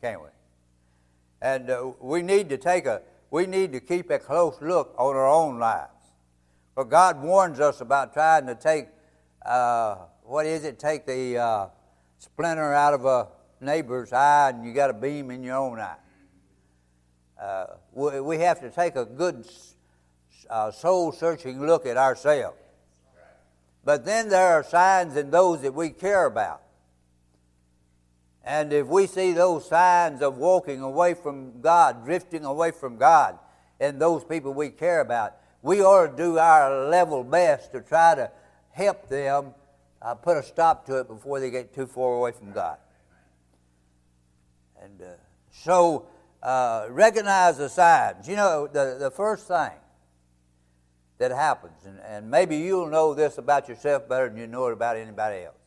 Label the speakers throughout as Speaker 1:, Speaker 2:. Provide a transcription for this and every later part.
Speaker 1: can't we? And uh, we need to take a, we need to keep a close look on our own lives. For God warns us about trying to take, uh, what is it, take the uh, splinter out of a neighbor's eye and you got a beam in your own eye. Uh, we, we, have to take a good uh, soul searching look at ourselves. But then there are signs in those that we care about. And if we see those signs of walking away from God, drifting away from God, and those people we care about, we ought to do our level best to try to help them uh, put a stop to it before they get too far away from God. And uh, so uh, recognize the signs. You know, the, the first thing that happens, and, and maybe you'll know this about yourself better than you know it about anybody else.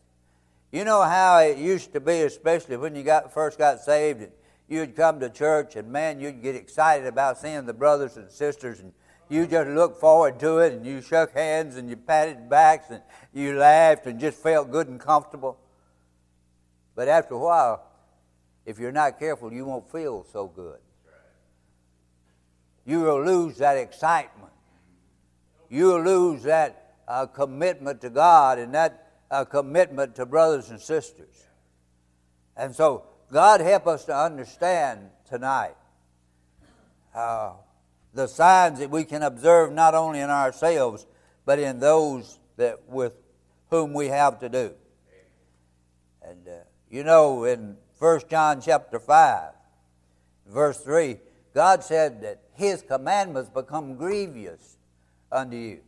Speaker 1: You know how it used to be, especially when you got first got saved, you'd come to church, and man, you'd get excited about seeing the brothers and sisters, and you just looked forward to it, and you shook hands, and you patted backs, and you laughed, and just felt good and comfortable. But after a while, if you're not careful, you won't feel so good. You will lose that excitement. You will lose that uh, commitment to God and that a commitment to brothers and sisters. And so, God help us to understand tonight uh, the signs that we can observe not only in ourselves, but in those that with whom we have to do. And uh, you know, in 1 John chapter 5, verse 3, God said that His commandments become grievous unto you.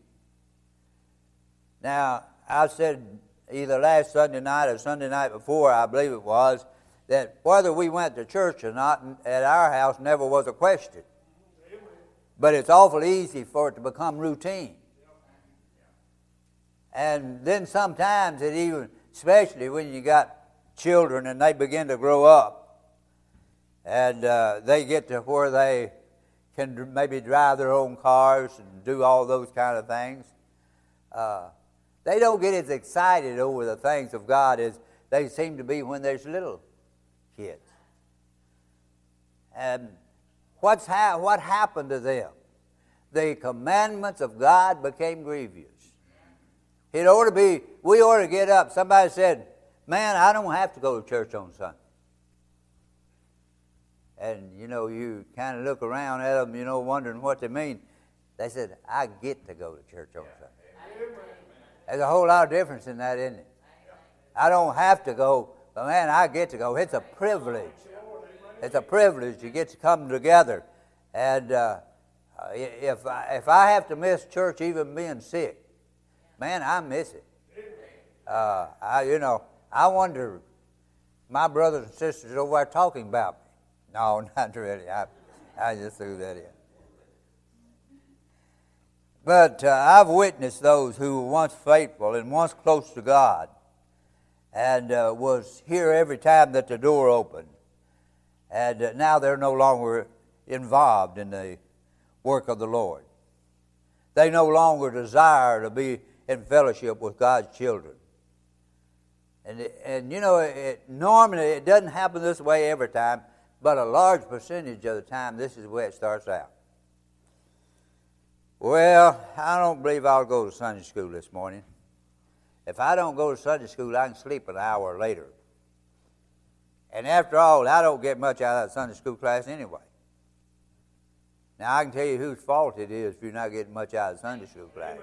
Speaker 1: Now, I said either last Sunday night or Sunday night before, I believe it was, that whether we went to church or not at our house never was a question. But it's awful easy for it to become routine. And then sometimes it even, especially when you got children and they begin to grow up, and uh, they get to where they can maybe drive their own cars and do all those kind of things. Uh, they don't get as excited over the things of God as they seem to be when there's little kids. And what's ha- what happened to them? The commandments of God became grievous. It ought to be, we ought to get up. Somebody said, Man, I don't have to go to church on Sunday. And, you know, you kind of look around at them, you know, wondering what they mean. They said, I get to go to church on Sunday. There's a whole lot of difference in that, isn't it? I don't have to go, but man, I get to go. It's a privilege. It's a privilege to get to come together. And uh, if, I, if I have to miss church, even being sick, man, I miss it. Uh, I, you know, I wonder, my brothers and sisters over there talking about me. No, not really. I, I just threw that in. But uh, I've witnessed those who were once faithful and once close to God and uh, was here every time that the door opened. And uh, now they're no longer involved in the work of the Lord. They no longer desire to be in fellowship with God's children. And, and you know, it, normally it doesn't happen this way every time, but a large percentage of the time, this is the way it starts out. Well, I don't believe I'll go to Sunday school this morning. If I don't go to Sunday school, I can sleep an hour later. And after all, I don't get much out of that Sunday school class anyway. Now, I can tell you whose fault it is if you're not getting much out of Sunday school class.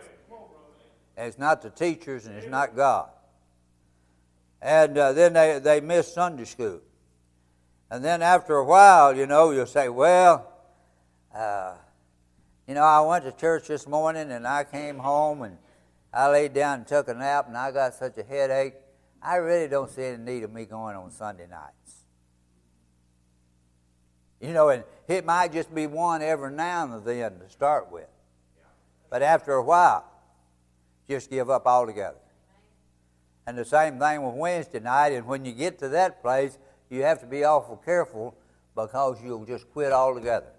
Speaker 1: And it's not the teachers and it's not God. And uh, then they, they miss Sunday school. And then after a while, you know, you'll say, well, uh, you know, I went to church this morning and I came home and I laid down and took a nap and I got such a headache. I really don't see any need of me going on Sunday nights. You know, and it might just be one every now and then to start with. But after a while, just give up altogether. And the same thing with Wednesday night. And when you get to that place, you have to be awful careful because you'll just quit altogether.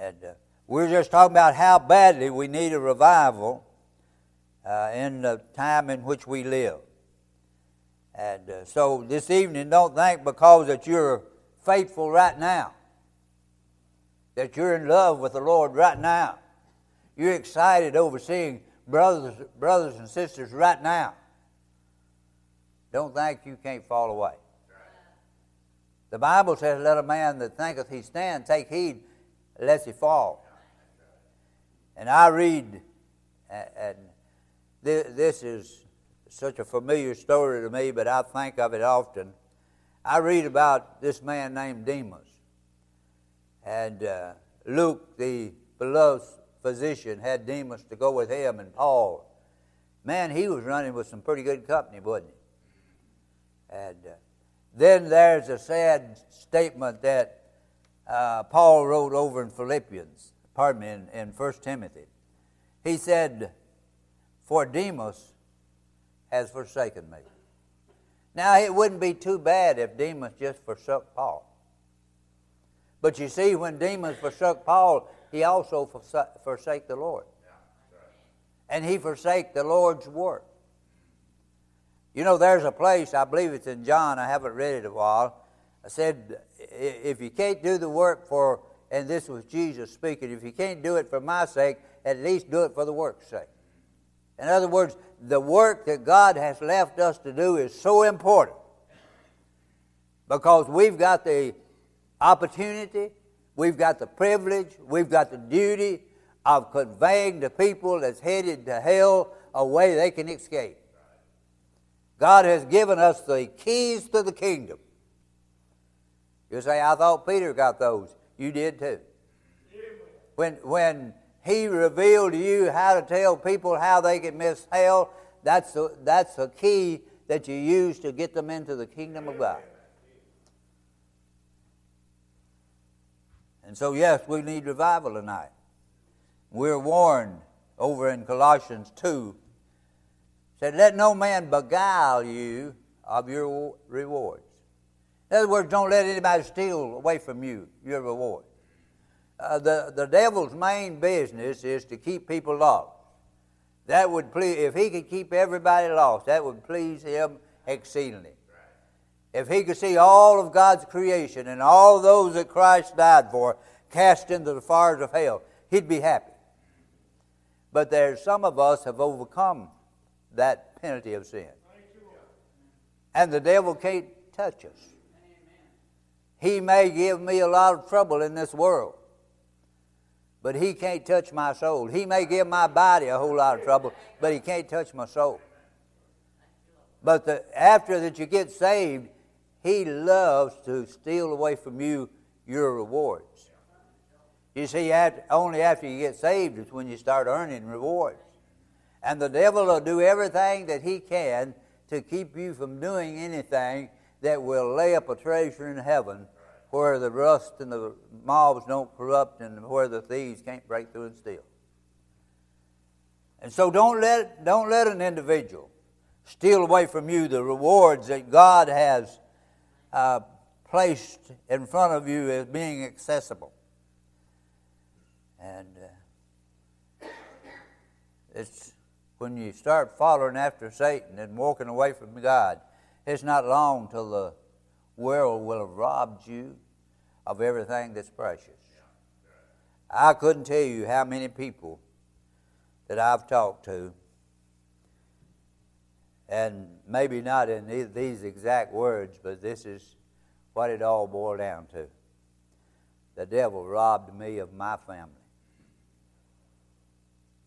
Speaker 1: And uh, we're just talking about how badly we need a revival uh, in the time in which we live. And uh, so this evening, don't think because that you're faithful right now, that you're in love with the Lord right now, you're excited over seeing brothers, brothers and sisters right now. Don't think you can't fall away. The Bible says, Let a man that thinketh he stand take heed lest he fall. And I read, and this is such a familiar story to me, but I think of it often. I read about this man named Demas. And uh, Luke, the beloved physician, had Demas to go with him, and Paul. Man, he was running with some pretty good company, wasn't he? And uh, then there's a sad statement that uh, Paul wrote over in Philippians, pardon me, in, in 1 Timothy. He said, For Demas has forsaken me. Now, it wouldn't be too bad if Demas just forsook Paul. But you see, when Demas forsook Paul, he also forsake the Lord. And he forsake the Lord's work. You know, there's a place, I believe it's in John, I haven't read it a while. I said, if you can't do the work for, and this was Jesus speaking, if you can't do it for my sake, at least do it for the work's sake. In other words, the work that God has left us to do is so important because we've got the opportunity, we've got the privilege, we've got the duty of conveying to people that's headed to hell a way they can escape. God has given us the keys to the kingdom. You say, I thought Peter got those. You did too. When, when he revealed to you how to tell people how they can miss hell, that's the, that's the key that you use to get them into the kingdom of God. And so, yes, we need revival tonight. We're warned over in Colossians 2 said, Let no man beguile you of your rewards. In other words, don't let anybody steal away from you your reward. Uh, the, the devil's main business is to keep people lost. That would please, if he could keep everybody lost, that would please him exceedingly. If he could see all of God's creation and all those that Christ died for cast into the fires of hell, he'd be happy. But there's some of us have overcome that penalty of sin. And the devil can't touch us. He may give me a lot of trouble in this world, but he can't touch my soul. He may give my body a whole lot of trouble, but he can't touch my soul. But the, after that you get saved, he loves to steal away from you your rewards. You see, only after you get saved is when you start earning rewards. And the devil will do everything that he can to keep you from doing anything that will lay up a treasure in heaven where the rust and the moths don't corrupt and where the thieves can't break through and steal. And so don't let, don't let an individual steal away from you the rewards that God has uh, placed in front of you as being accessible. And uh, it's when you start following after Satan and walking away from God, it's not long till the world will have robbed you of everything that's precious. I couldn't tell you how many people that I've talked to, and maybe not in these exact words, but this is what it all boiled down to. The devil robbed me of my family.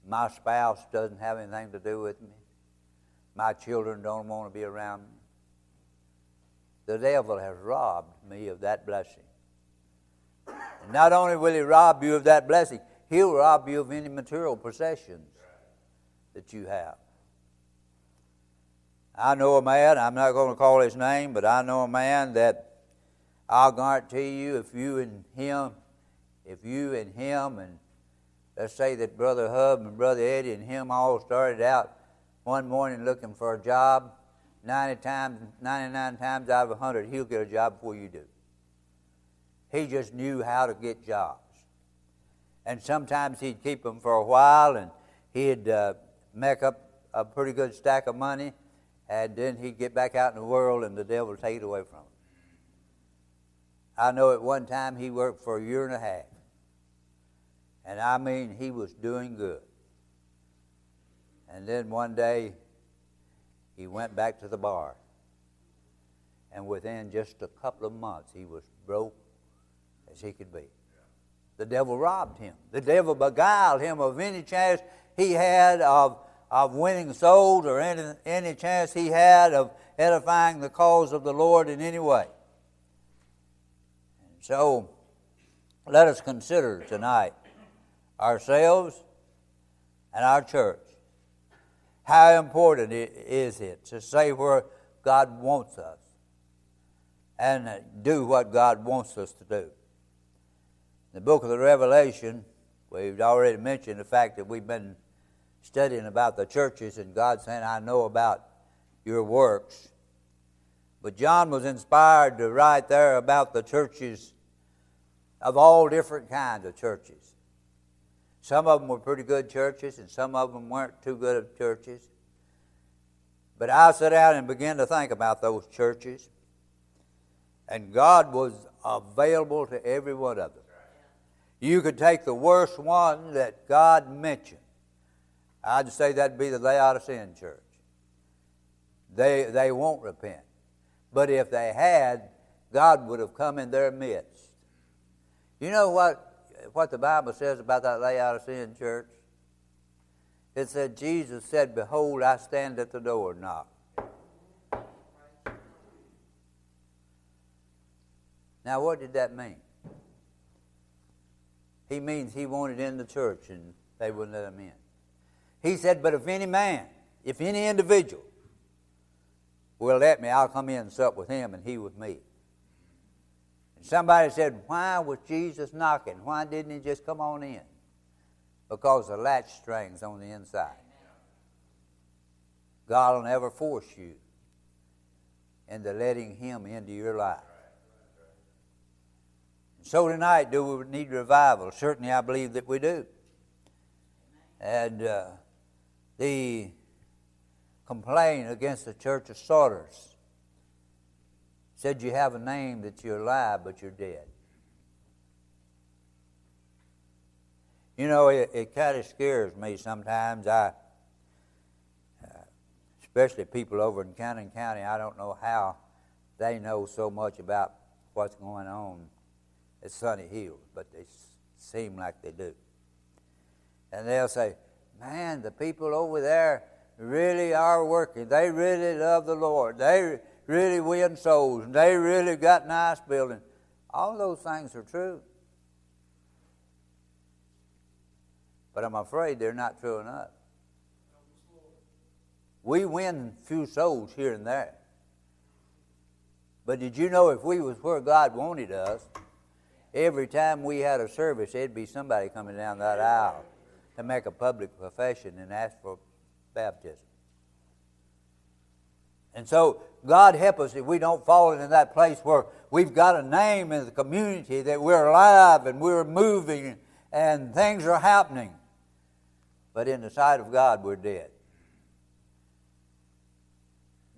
Speaker 1: My spouse doesn't have anything to do with me. My children don't want to be around me. The devil has robbed me of that blessing. And not only will he rob you of that blessing, he'll rob you of any material possessions that you have. I know a man, I'm not going to call his name, but I know a man that I'll guarantee you if you and him, if you and him and let's say that Brother Hub and Brother Eddie and him all started out one morning looking for a job. 90 times, 99 times out of 100, he'll get a job before you do. He just knew how to get jobs. And sometimes he'd keep them for a while and he'd uh, make up a pretty good stack of money and then he'd get back out in the world and the devil would take it away from him. I know at one time he worked for a year and a half. And I mean, he was doing good. And then one day, he went back to the bar. And within just a couple of months, he was broke as he could be. The devil robbed him. The devil beguiled him of any chance he had of, of winning souls or any, any chance he had of edifying the cause of the Lord in any way. And so, let us consider tonight ourselves and our church. How important is it to say where God wants us and uh, do what God wants us to do? the book of the Revelation, we've already mentioned the fact that we've been studying about the churches and God saying, I know about your works. But John was inspired to write there about the churches of all different kinds of churches. Some of them were pretty good churches, and some of them weren't too good of churches. But I sat down and began to think about those churches, and God was available to every one of them. You could take the worst one that God mentioned. I'd say that'd be the Laodicean church. They, they won't repent. But if they had, God would have come in their midst. You know what, what the Bible says about that Laodicean church? It said, Jesus said, Behold, I stand at the door and knock. Now, what did that mean? He means he wanted in the church and they wouldn't let him in. He said, But if any man, if any individual will let me, I'll come in and sup with him and he with me. And somebody said, Why was Jesus knocking? Why didn't he just come on in? Because the latch string's on the inside. God will never force you into letting him into your life. So tonight, do we need revival? Certainly, I believe that we do. And uh, the complaint against the church of Sardis said you have a name that you're alive, but you're dead. You know, it, it kind of scares me sometimes. I, uh, especially people over in Cannon County, I don't know how they know so much about what's going on at Sunny Hills, but they seem like they do. And they'll say, Man, the people over there really are working. They really love the Lord. They really win souls. And they really got nice buildings. All those things are true. But I'm afraid they're not true enough. We win few souls here and there. But did you know if we was where God wanted us, every time we had a service, there'd be somebody coming down that aisle to make a public profession and ask for baptism. And so, God help us if we don't fall into that place where we've got a name in the community that we're alive and we're moving and things are happening. But in the sight of God, we're dead.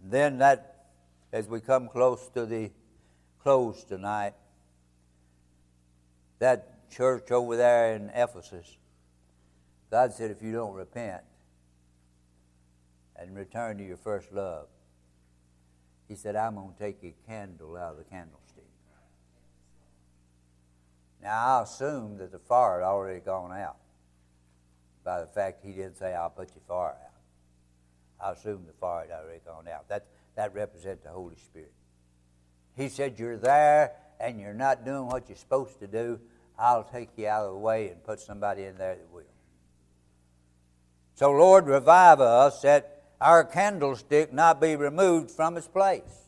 Speaker 1: Then, that, as we come close to the close tonight, that church over there in Ephesus, God said, if you don't repent and return to your first love, He said, I'm going to take a candle out of the candlestick. Now, I assume that the fire had already gone out by the fact He didn't say, I'll put your fire out. I assume the fire had already gone out. That, that represents the Holy Spirit. He said, You're there and you're not doing what you're supposed to do, I'll take you out of the way and put somebody in there that will. So, Lord, revive us that our candlestick not be removed from its place.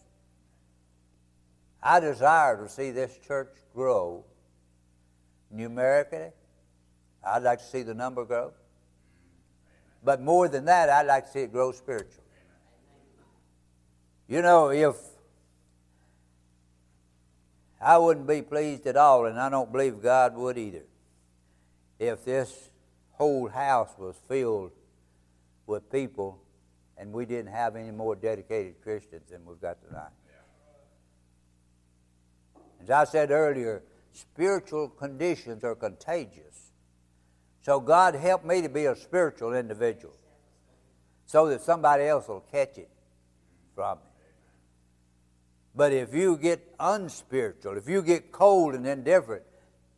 Speaker 1: I desire to see this church grow numerically. I'd like to see the number grow. But more than that, I'd like to see it grow spiritually. You know, if I wouldn't be pleased at all, and I don't believe God would either, if this whole house was filled with people and we didn't have any more dedicated Christians than we've got tonight. As I said earlier, spiritual conditions are contagious. So God help me to be a spiritual individual so that somebody else will catch it from me. But if you get unspiritual, if you get cold and indifferent,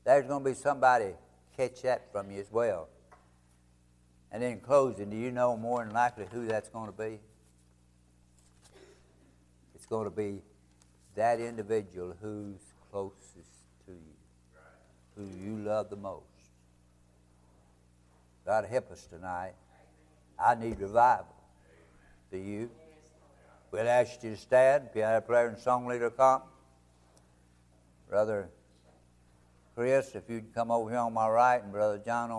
Speaker 1: there's going to be somebody catch that from you as well. And in closing, do you know more than likely who that's going to be? It's going to be that individual who's closest to you, who you love the most. God help us tonight. I need revival. Do you? We'll ask you to stand. Piano player and song leader come. Brother Chris, if you'd come over here on my right, and Brother John on